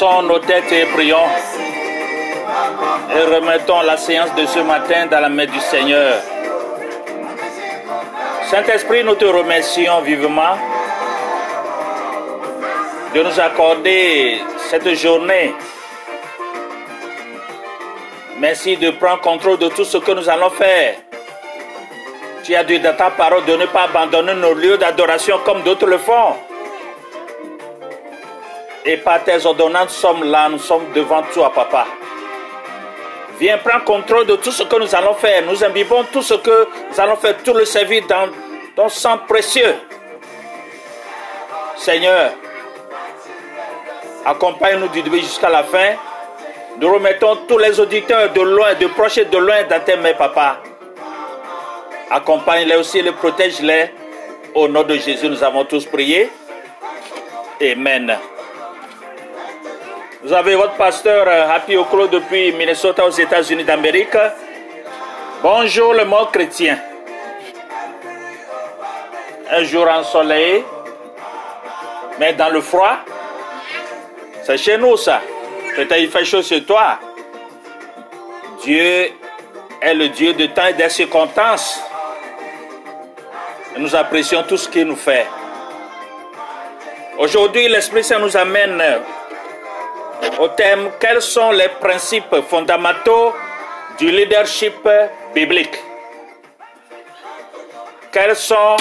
Baissons nos têtes et prions. Et remettons la séance de ce matin dans la main du Seigneur. Saint-Esprit, nous te remercions vivement de nous accorder cette journée. Merci de prendre contrôle de tout ce que nous allons faire. Tu as dit dans ta parole de ne pas abandonner nos lieux d'adoration comme d'autres le font. Et par tes ordonnances, nous sommes là, nous sommes devant toi, papa. Viens prendre contrôle de tout ce que nous allons faire. Nous imbibons tout ce que nous allons faire, tout le service dans ton sang précieux. Seigneur, accompagne-nous du début jusqu'à la fin. Nous remettons tous les auditeurs de loin, de proche et de loin dans tes mains, papa. Accompagne-les aussi, les protège-les. Au nom de Jésus, nous avons tous prié. Amen. Vous avez votre pasteur euh, Happy Oklo depuis Minnesota aux États-Unis d'Amérique. Bonjour le mot chrétien. Un jour ensoleillé, mais dans le froid. C'est chez nous ça. Peut-être il fait chaud chez toi. Dieu est le Dieu de temps et des circonstances. Nous apprécions tout ce qu'il nous fait. Aujourd'hui, l'Esprit Saint nous amène au thème quels sont les principes fondamentaux du leadership biblique? Quels sont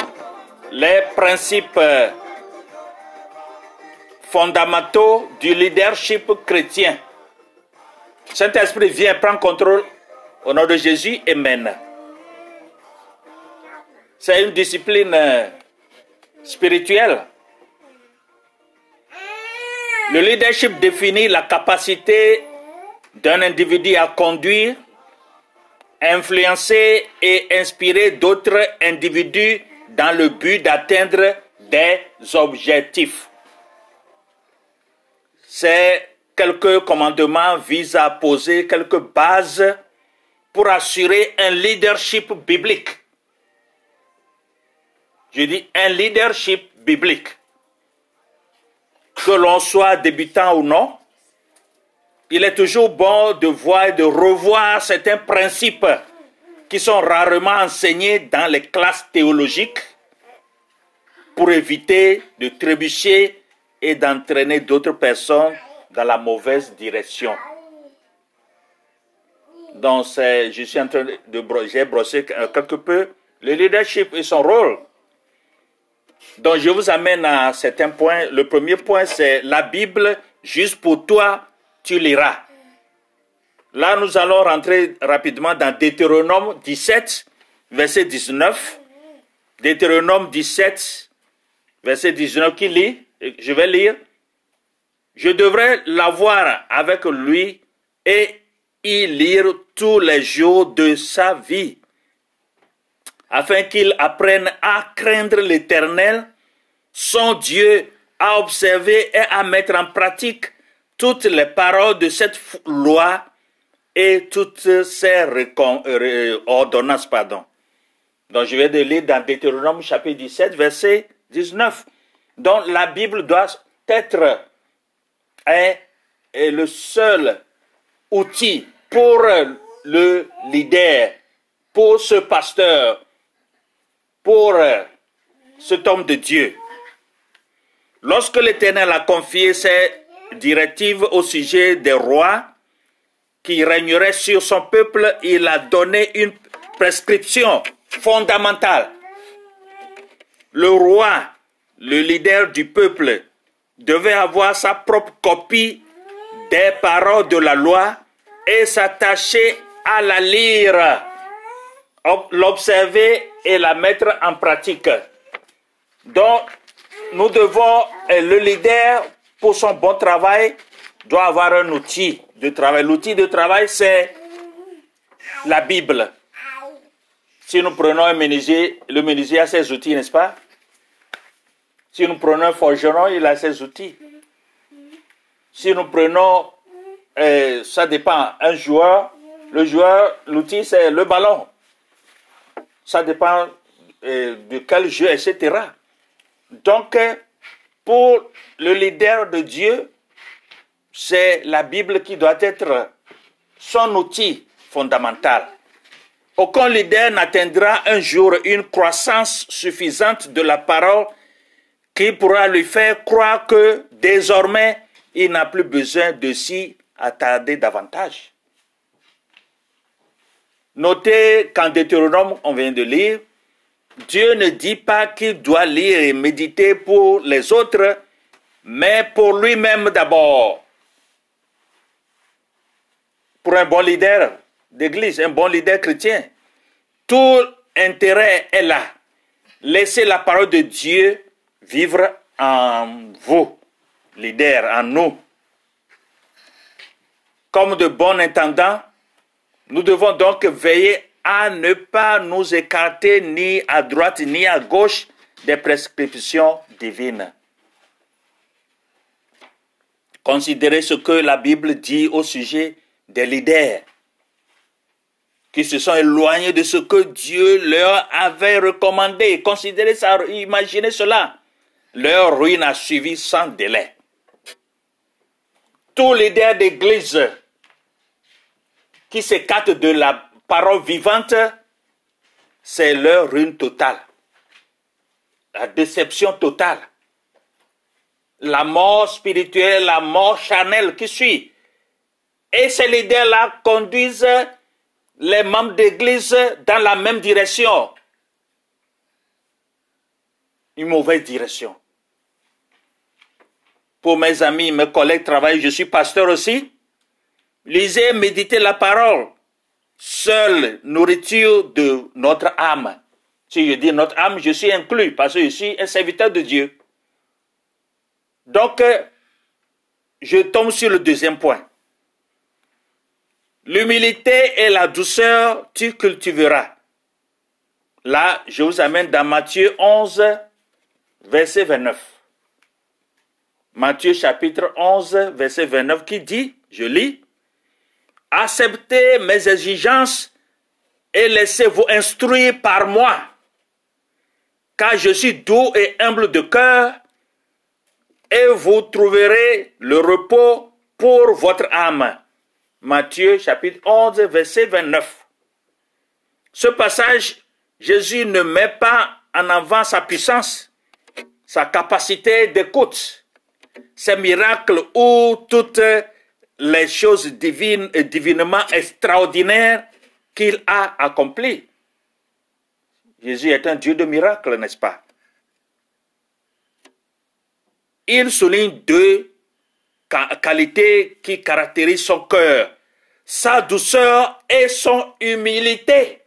les principes fondamentaux du leadership chrétien? Saint-Esprit vient prendre contrôle au nom de Jésus. Amen. C'est une discipline spirituelle le leadership définit la capacité d'un individu à conduire, influencer et inspirer d'autres individus dans le but d'atteindre des objectifs. Ces quelques commandements visent à poser quelques bases pour assurer un leadership biblique. Je dis un leadership biblique que l'on soit débutant ou non, il est toujours bon de voir et de revoir certains principes qui sont rarement enseignés dans les classes théologiques pour éviter de trébucher et d'entraîner d'autres personnes dans la mauvaise direction. Donc, je suis en train de brosser quelque peu le leadership et son rôle. Donc je vous amène à certains points. Le premier point, c'est la Bible, juste pour toi, tu liras. Là, nous allons rentrer rapidement dans Deutéronome 17, verset 19. Deutéronome 17, verset 19, qui lit? Je vais lire. Je devrais l'avoir avec lui et y lire tous les jours de sa vie afin qu'il apprenne à craindre l'Éternel, son Dieu, à observer et à mettre en pratique toutes les paroles de cette loi et toutes ces euh, ordonnances. Pardon. Donc je vais lire dans Deutéronome chapitre 17, verset 19. Donc la Bible doit être le seul outil pour le leader, pour ce pasteur, pour euh, cet homme de Dieu. Lorsque l'Éternel a confié ses directives au sujet des rois qui régneraient sur son peuple, il a donné une prescription fondamentale. Le roi, le leader du peuple, devait avoir sa propre copie des paroles de la loi et s'attacher à la lire l'observer et la mettre en pratique. Donc, nous devons, le leader, pour son bon travail, doit avoir un outil de travail. L'outil de travail, c'est la Bible. Si nous prenons un menuisier, le menuisier a ses outils, n'est-ce pas? Si nous prenons un forgeron, il a ses outils. Si nous prenons, ça dépend, un joueur, le joueur, l'outil, c'est le ballon ça dépend euh, de quel jeu, etc. Donc, euh, pour le leader de Dieu, c'est la Bible qui doit être son outil fondamental. Aucun leader n'atteindra un jour une croissance suffisante de la parole qui pourra lui faire croire que désormais il n'a plus besoin de s'y attarder davantage. Notez qu'en Deutéronome, on vient de lire, Dieu ne dit pas qu'il doit lire et méditer pour les autres, mais pour lui-même d'abord. Pour un bon leader d'église, un bon leader chrétien, tout intérêt est là. Laissez la parole de Dieu vivre en vous, leader, en nous. Comme de bons intendants, nous devons donc veiller à ne pas nous écarter ni à droite ni à gauche des prescriptions divines. Considérez ce que la Bible dit au sujet des leaders qui se sont éloignés de ce que Dieu leur avait recommandé. Considérez ça, imaginez cela. Leur ruine a suivi sans délai. Tous les leaders d'église qui s'écartent de la parole vivante, c'est leur ruine totale. La déception totale. La mort spirituelle, la mort charnelle qui suit. Et ces leaders-là conduisent les membres d'église dans la même direction. Une mauvaise direction. Pour mes amis, mes collègues travaillent, je suis pasteur aussi. Lisez, méditez la parole. Seule nourriture de notre âme. Si je dis notre âme, je suis inclus parce que je suis un serviteur de Dieu. Donc, je tombe sur le deuxième point. L'humilité et la douceur, tu cultiveras. Là, je vous amène dans Matthieu 11, verset 29. Matthieu chapitre 11, verset 29 qui dit, je lis, Acceptez mes exigences et laissez-vous instruire par moi, car je suis doux et humble de cœur, et vous trouverez le repos pour votre âme. Matthieu chapitre 11, verset 29. Ce passage, Jésus ne met pas en avant sa puissance, sa capacité d'écoute, ses miracles ou toutes les choses divines et divinement extraordinaires qu'il a accomplies. Jésus est un Dieu de miracles, n'est-ce pas? Il souligne deux qualité qui caractérise son cœur, sa douceur et son humilité.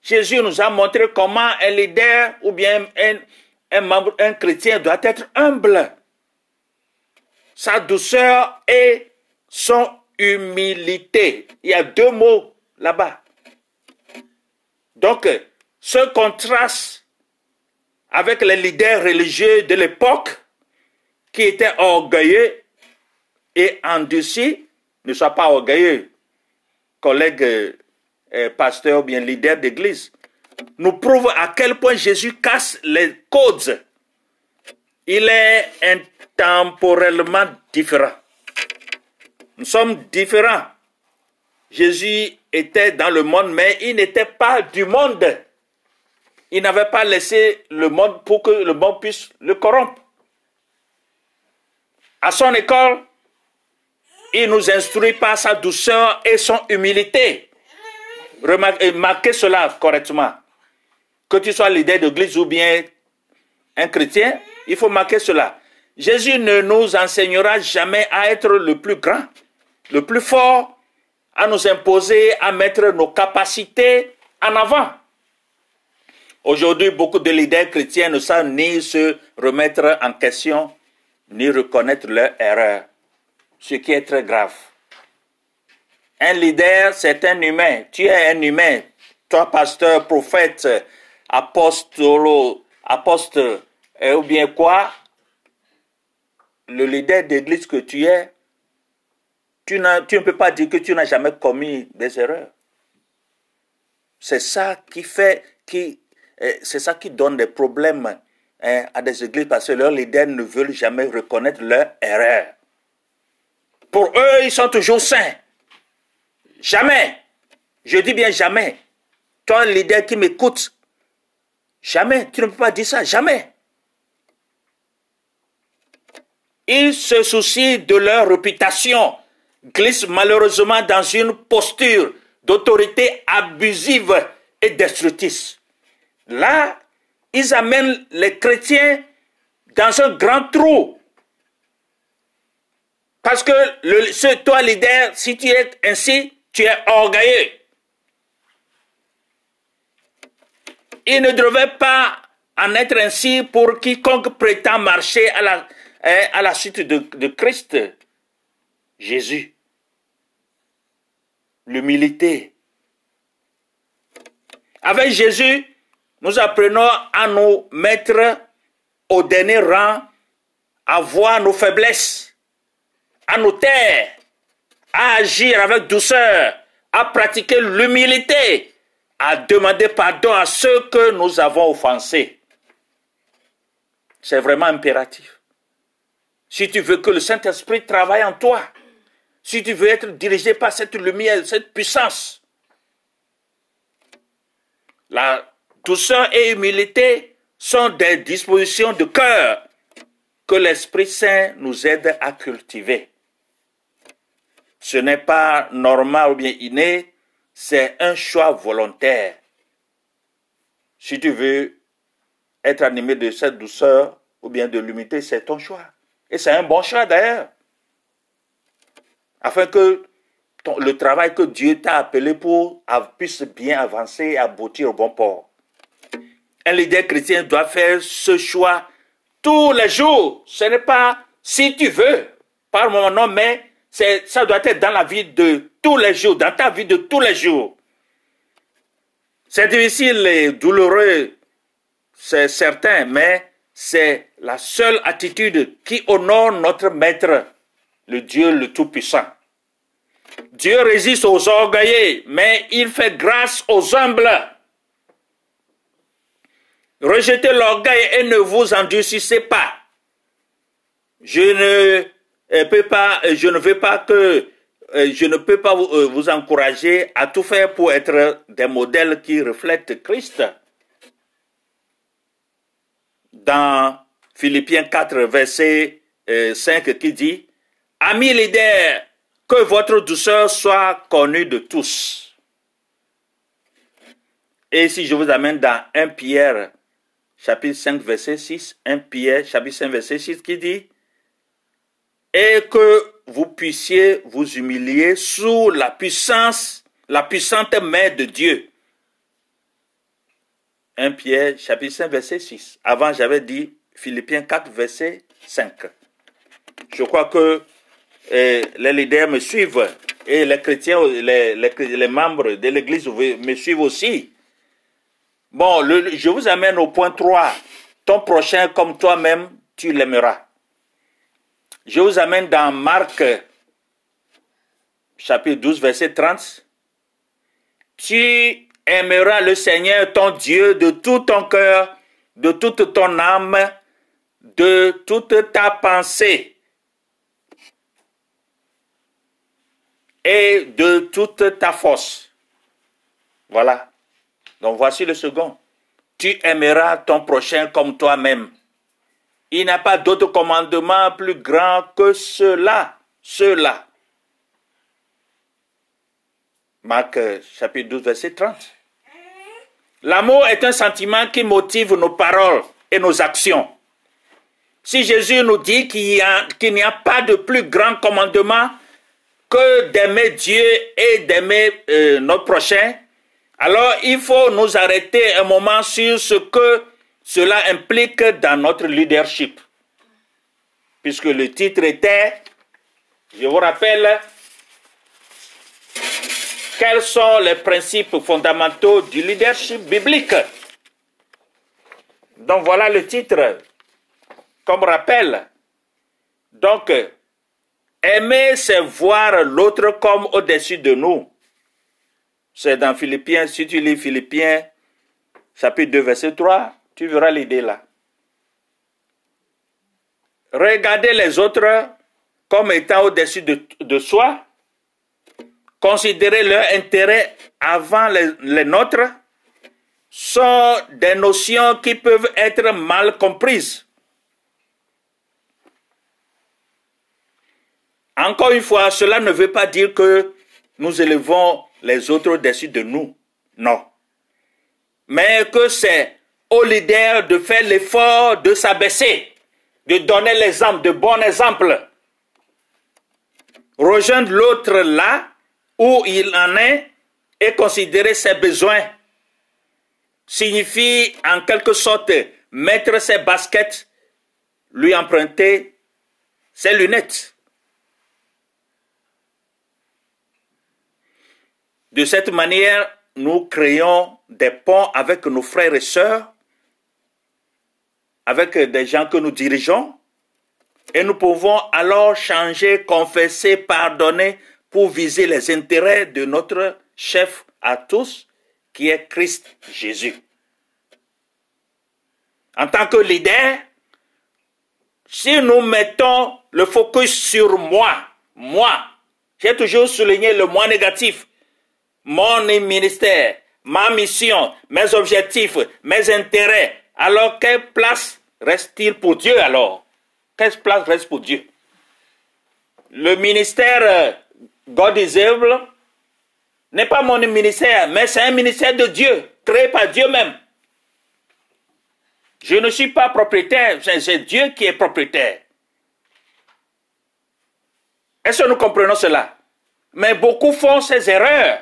Jésus nous a montré comment un leader ou bien un, membre, un chrétien doit être humble. Sa douceur et son humilité. Il y a deux mots là-bas. Donc, ce contraste avec les leaders religieux de l'époque, qui était orgueilleux et endurci, ne sois pas orgueilleux, collègue euh, euh, pasteur ou bien leader d'église, nous prouve à quel point Jésus casse les codes. Il est intemporellement différent. Nous sommes différents. Jésus était dans le monde, mais il n'était pas du monde. Il n'avait pas laissé le monde pour que le monde puisse le corrompre. À son école, il nous instruit par sa douceur et son humilité. Remarquez cela correctement. Que tu sois leader d'église ou bien un chrétien, il faut marquer cela. Jésus ne nous enseignera jamais à être le plus grand, le plus fort, à nous imposer, à mettre nos capacités en avant. Aujourd'hui, beaucoup de leaders chrétiens ne savent ni se remettre en question, ni reconnaître leur erreur, ce qui est très grave. Un leader, c'est un humain. Tu es un humain. Toi, pasteur, prophète, apostolo, apostle, euh, ou bien quoi, le leader d'église que tu es, tu, tu ne peux pas dire que tu n'as jamais commis des erreurs. C'est ça qui fait, qui, euh, c'est ça qui donne des problèmes Hein, à des églises parce que leurs leaders ne veulent jamais reconnaître leur erreur. Pour eux, ils sont toujours saints. Jamais. Je dis bien jamais. Toi, leader qui m'écoute, jamais. Tu ne peux pas dire ça. Jamais. Ils se soucient de leur réputation, glissent malheureusement dans une posture d'autorité abusive et destructrice. Là, ils amènent les chrétiens dans un grand trou. Parce que le, toi, leader, si tu es ainsi, tu es orgueilleux. Il ne devait pas en être ainsi pour quiconque prétend marcher à la, hein, à la suite de, de Christ, Jésus. L'humilité. Avec Jésus, nous apprenons à nous mettre au dernier rang, à voir nos faiblesses, à nous taire, à agir avec douceur, à pratiquer l'humilité, à demander pardon à ceux que nous avons offensés. C'est vraiment impératif. Si tu veux que le Saint-Esprit travaille en toi, si tu veux être dirigé par cette lumière, cette puissance, la douceur et humilité sont des dispositions de cœur que l'Esprit Saint nous aide à cultiver. Ce n'est pas normal ou bien inné, c'est un choix volontaire. Si tu veux être animé de cette douceur ou bien de l'humilité, c'est ton choix. Et c'est un bon choix d'ailleurs. Afin que le travail que Dieu t'a appelé pour puisse bien avancer et aboutir au bon port. Un leader chrétien doit faire ce choix tous les jours. Ce n'est pas si tu veux, par mon nom, mais ça doit être dans la vie de tous les jours, dans ta vie de tous les jours. C'est difficile et douloureux, c'est certain, mais c'est la seule attitude qui honore notre Maître, le Dieu le Tout-Puissant. Dieu résiste aux orgueillés, mais il fait grâce aux humbles. Rejetez l'orgueil et ne vous endurcissez pas. Je ne euh, peux pas, euh, je ne veux pas que, euh, je ne peux pas vous, vous encourager à tout faire pour être des modèles qui reflètent Christ. Dans Philippiens 4, verset 5, qui dit, Amis leaders, que votre douceur soit connue de tous. Et si je vous amène dans 1 Pierre, chapitre 5, verset 6, 1 Pierre, chapitre 5, verset 6, qui dit, et que vous puissiez vous humilier sous la puissance, la puissante main de Dieu. 1 Pierre, chapitre 5, verset 6. Avant, j'avais dit Philippiens 4, verset 5. Je crois que les leaders me suivent et les chrétiens, les, les, membres de l'Église me suivent aussi. Bon, je vous amène au point 3. Ton prochain comme toi-même, tu l'aimeras. Je vous amène dans Marc, chapitre 12, verset 30. Tu aimeras le Seigneur, ton Dieu, de tout ton cœur, de toute ton âme, de toute ta pensée. et de toute ta force. Voilà. Donc voici le second. Tu aimeras ton prochain comme toi-même. Il n'y a pas d'autre commandement plus grand que cela. Cela. Marc chapitre 12, verset 30. L'amour est un sentiment qui motive nos paroles et nos actions. Si Jésus nous dit qu'il n'y a, pas de plus grand commandement que d'aimer Dieu et d'aimer euh, notre prochain, alors il faut nous arrêter un moment sur ce que cela implique dans notre leadership. Puisque le titre était, je vous rappelle, quels sont les principes fondamentaux du leadership biblique. Donc voilà le titre, comme rappel. Donc, Aimer, c'est voir l'autre comme au-dessus de nous. C'est dans Philippiens, si tu lis Philippiens, chapitre 2, verset 3, tu verras l'idée là. Regarder les autres comme étant au-dessus de, soi, considérer leur intérêt avant les, nôtres, sont des notions qui peuvent être mal comprises. Encore une fois, cela ne veut pas dire que nous élevons les autres au-dessus de nous. Non. Mais que c'est au leader de faire l'effort de s'abaisser, de donner l'exemple, de bons exemples. Rejoindre l'autre là où il en est et considérer ses besoins signifie en quelque sorte mettre ses baskets, lui emprunter ses lunettes. De cette manière, nous créons des ponts avec nos frères et sœurs, avec des gens que nous dirigeons, et nous pouvons alors changer, confesser, pardonner pour viser les intérêts de notre chef à tous, qui est Christ Jésus. En tant que leader, si nous mettons le focus sur moi, moi, j'ai toujours souligné le moi négatif, mon ministère, ma mission, mes objectifs, mes intérêts, alors quelle place reste-t-il pour Dieu alors? Quelle place reste pour Dieu? Le ministère euh, God is able n'est pas mon ministère, mais c'est un ministère de Dieu, créé par Dieu même. Je ne suis pas propriétaire, c'est Dieu qui est propriétaire. Est-ce que nous comprenons cela? Mais beaucoup font ces erreurs.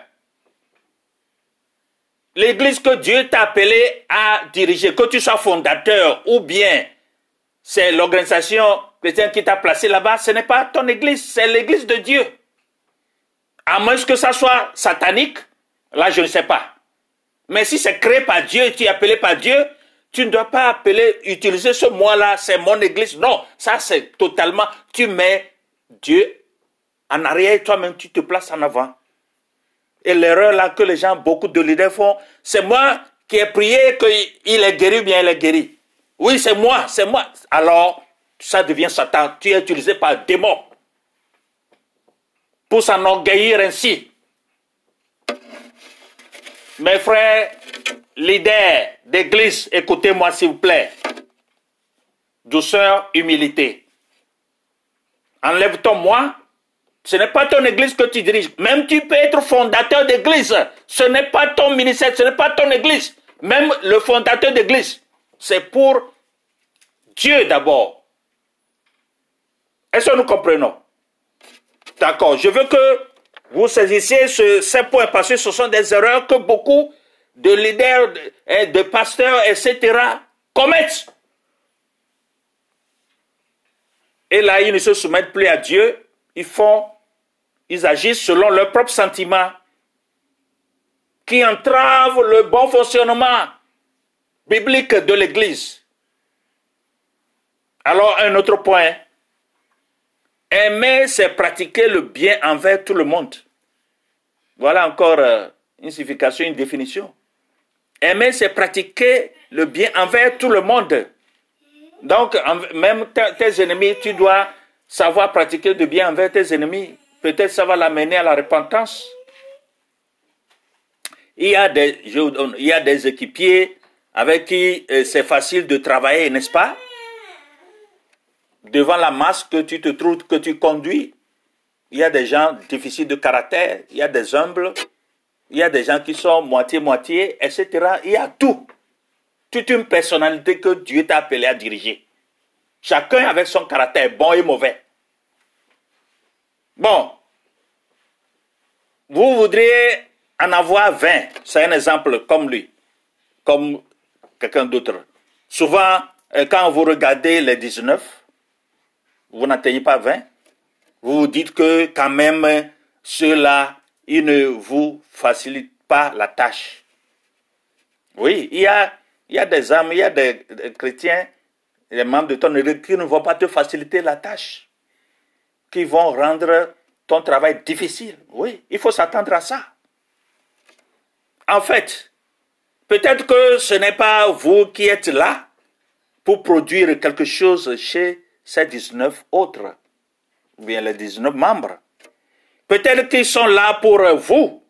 L'église que Dieu t'a appelé à diriger, que tu sois fondateur ou bien c'est l'organisation chrétienne qui t'a placé là-bas, ce n'est pas ton église, c'est l'église de Dieu. À moins que ça soit satanique, là je ne sais pas. Mais si c'est créé par Dieu et tu es appelé par Dieu, tu ne dois pas appeler, utiliser ce mot-là, c'est mon église. Non, ça c'est totalement, tu mets Dieu en arrière et toi-même tu te places en avant. Et l'erreur là que les gens, beaucoup de leaders font, c'est moi qui ai prié qu'il est guéri, bien il est guéri. Oui, c'est moi, c'est moi. Alors, ça devient Satan. Tu es utilisé par démon pour s'enorgueillir ainsi. Mes frères leaders d'église, écoutez-moi s'il vous plaît. Douceur, humilité. Enlève-toi moi ce n'est pas ton église que tu diriges. Même tu peux être fondateur d'église. Ce n'est pas ton ministère, ce n'est pas ton église. Même le fondateur d'église, c'est pour Dieu d'abord. Est-ce que nous comprenons? D'accord. Je veux que vous saisissiez ces points parce que ce sont des erreurs que beaucoup de leaders, de, hein, de pasteurs, etc. commettent. Et là, ils ne se soumettent plus à Dieu. Ils font ils agissent selon leurs propres sentiments qui entravent le bon fonctionnement biblique de l'Église. Alors un autre point, aimer, c'est pratiquer le bien envers tout le monde. Voilà encore euh, une signification, une définition. Aimer, c'est pratiquer le bien envers tout le monde. Donc, même tes ennemis, tu dois savoir pratiquer le bien envers tes ennemis. Peut-être ça va l'amener à la repentance. Il y a des, il y a des équipiers avec qui euh, c'est facile de travailler, n'est-ce pas? Devant la masse que tu te trouves, que tu conduis, il y a des gens difficiles de caractère, il y a des humbles, il y a des gens qui sont moitié-moitié, etc. Il y a tout. Toute une personnalité que Dieu t'a appelé à diriger. Chacun avec son caractère, bon et mauvais. Bon, vous voudriez en avoir 20, c'est un exemple comme lui, comme quelqu'un d'autre. Souvent, euh, quand vous regardez les 19, vous n'atteignez pas 20. Vous vous dites que quand même, ceux-là, ils ne vous facilitent pas la tâche. Oui, il y a, des âmes, il y a des, chrétiens, des membres de ton église qui ne vont pas te faciliter la tâche, qui vont rendre ton travail difficile. Oui, il faut s'attendre à ça. En fait, peut-être que ce n'est pas vous qui êtes là pour produire quelque chose chez ces 19 autres. ou bien les 19 membres. Peut-être qu'ils sont là pour vous.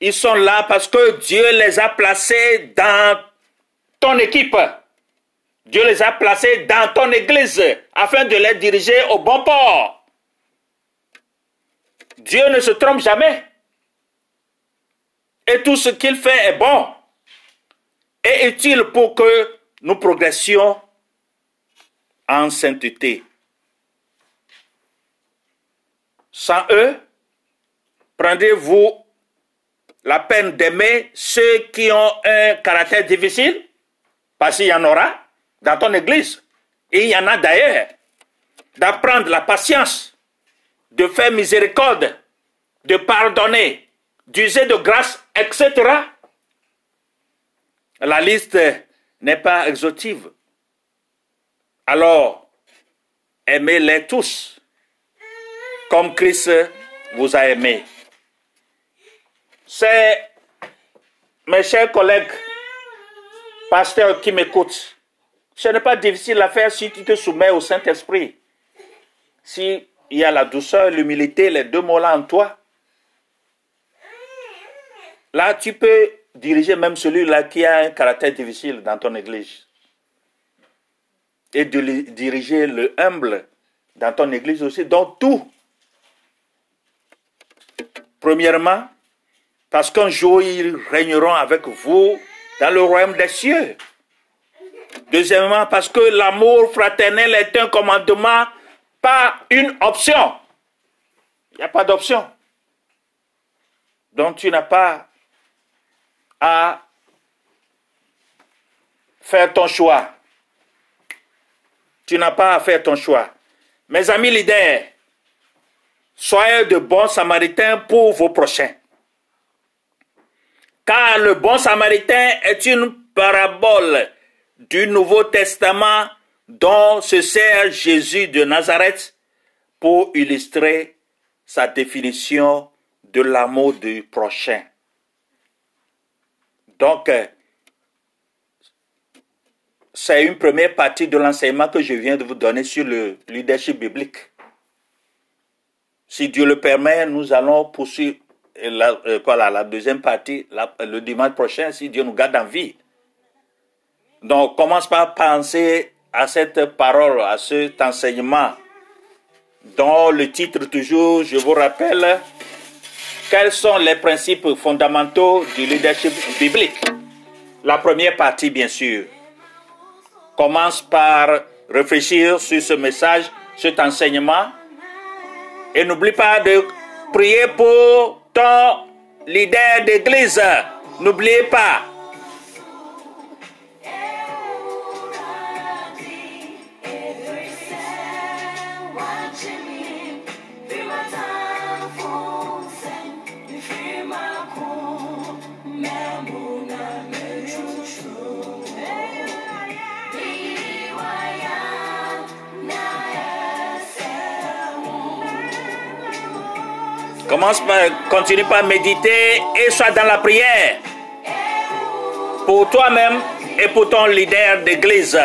Ils sont là parce que Dieu les a placés dans ton équipe. Dieu les a placés dans ton église afin de les diriger au bon port. Dieu ne se trompe jamais. Et tout ce qu'il fait est bon et utile pour que nous progressions en sainteté. Sans eux, prendrez-vous la peine d'aimer ceux qui ont un caractère difficile, parce qu'il y en aura dans ton église, et il y en a d'ailleurs, d'apprendre la patience, de faire miséricorde, de pardonner, d'user de grâce, etc. La liste n'est pas exhaustive. Alors, aimez-les tous, comme Christ vous a aimé. C'est, mes chers collègues, pasteurs qui m'écoutent, ce n'est pas difficile à faire si tu te soumets au Saint-Esprit. S'il y a la douceur, l'humilité, les deux mots-là en toi, là, tu peux diriger même celui-là qui a un caractère difficile dans ton église. Et de diriger le humble dans ton église aussi, dans tout. Premièrement, parce qu'un jour ils régneront avec vous dans le royaume des cieux. Deuxièmement, parce que l'amour fraternel est un commandement, pas une option. Il n'y a pas d'option. Donc tu n'as pas à faire ton choix. Tu n'as pas à faire ton choix. Mes amis leaders, soyez de bons samaritains pour vos prochains. Car le bon samaritain est une parabole du Nouveau Testament dont se sert Jésus de Nazareth pour illustrer sa définition de l'amour du prochain. Donc, c'est une première partie de l'enseignement que je viens de vous donner sur le leadership biblique. Si Dieu le permet, nous allons poursuivre la, euh, la deuxième partie le dimanche prochain, si Dieu nous garde en vie. Donc, commence par penser à cette parole, à cet enseignement, dont le titre toujours, je vous rappelle, quels sont les principes fondamentaux du leadership biblique? La première partie, bien sûr, commence par réfléchir sur ce message, cet enseignement, et n'oublie pas de prier pour ton leader d'église. N'oubliez pas. Continue par méditer et sois dans la prière. Pour toi-même et pour ton leader d'église.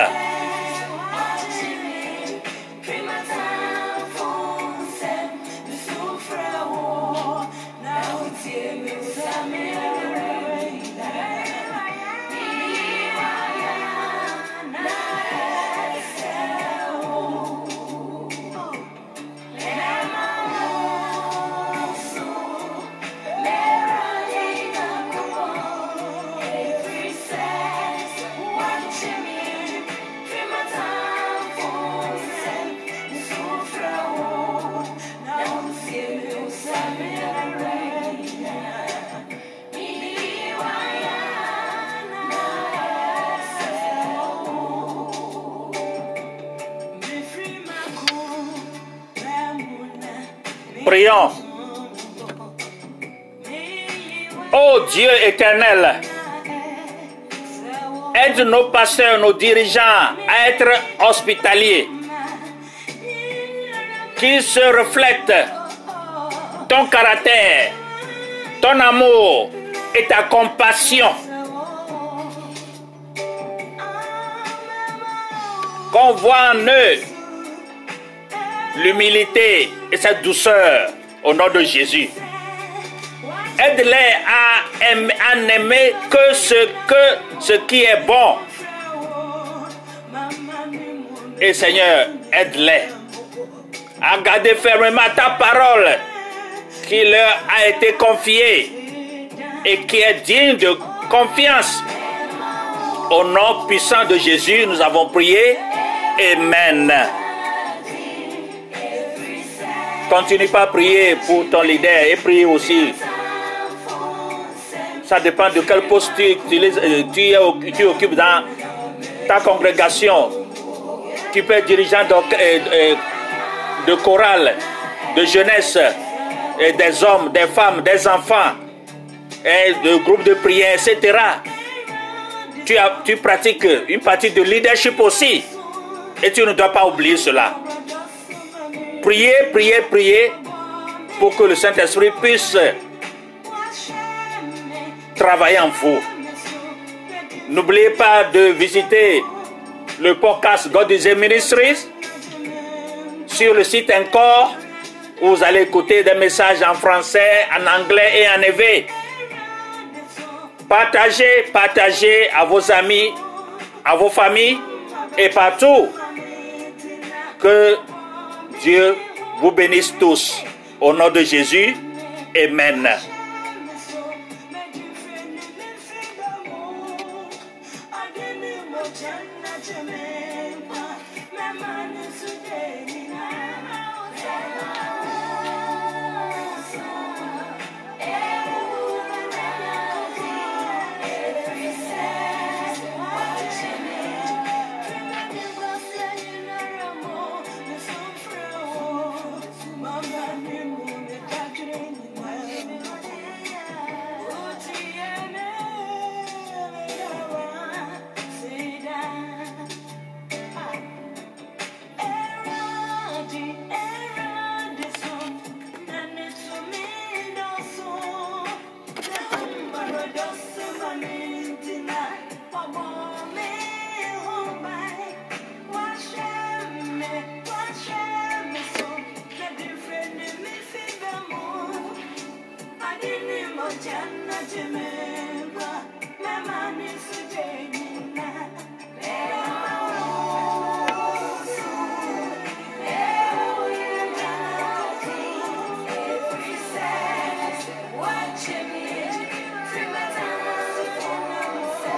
Dieu éternel, aide nos pasteurs, nos dirigeants à être hospitaliers, qui se reflètent ton caractère, ton amour et ta compassion. Qu'on voit en eux l'humilité et cette douceur au nom de Jésus. Aide-les à, à n'aimer que ce, que ce qui est bon. Et Seigneur, aide-les à garder fermement ta parole qui leur a été confiée et qui est digne de confiance. Au nom puissant de Jésus, nous avons prié. Amen. Continue pas à prier pour ton leader et prie aussi. Ça dépend de quel poste tu, euh, tu es- tu occupes dans ta congrégation. Tu peux être dirigeant d'orc- euh, euh, de chorale, de jeunesse, des hommes, des femmes, des enfants, et de groupes de prière, etc. Tu, as- tu pratiques une partie de leadership aussi. Et tu ne dois pas oublier cela. Priez, priez, priez pour que le Saint-Esprit puisse travailler en vous. N'oubliez pas de visiter le podcast God is Ministries sur le site encore où vous allez écouter des messages en français, en anglais et en éveil. Partagez, partagez à vos amis, à vos familles et partout. Que Dieu vous bénisse tous. Au nom de Jésus, Amen.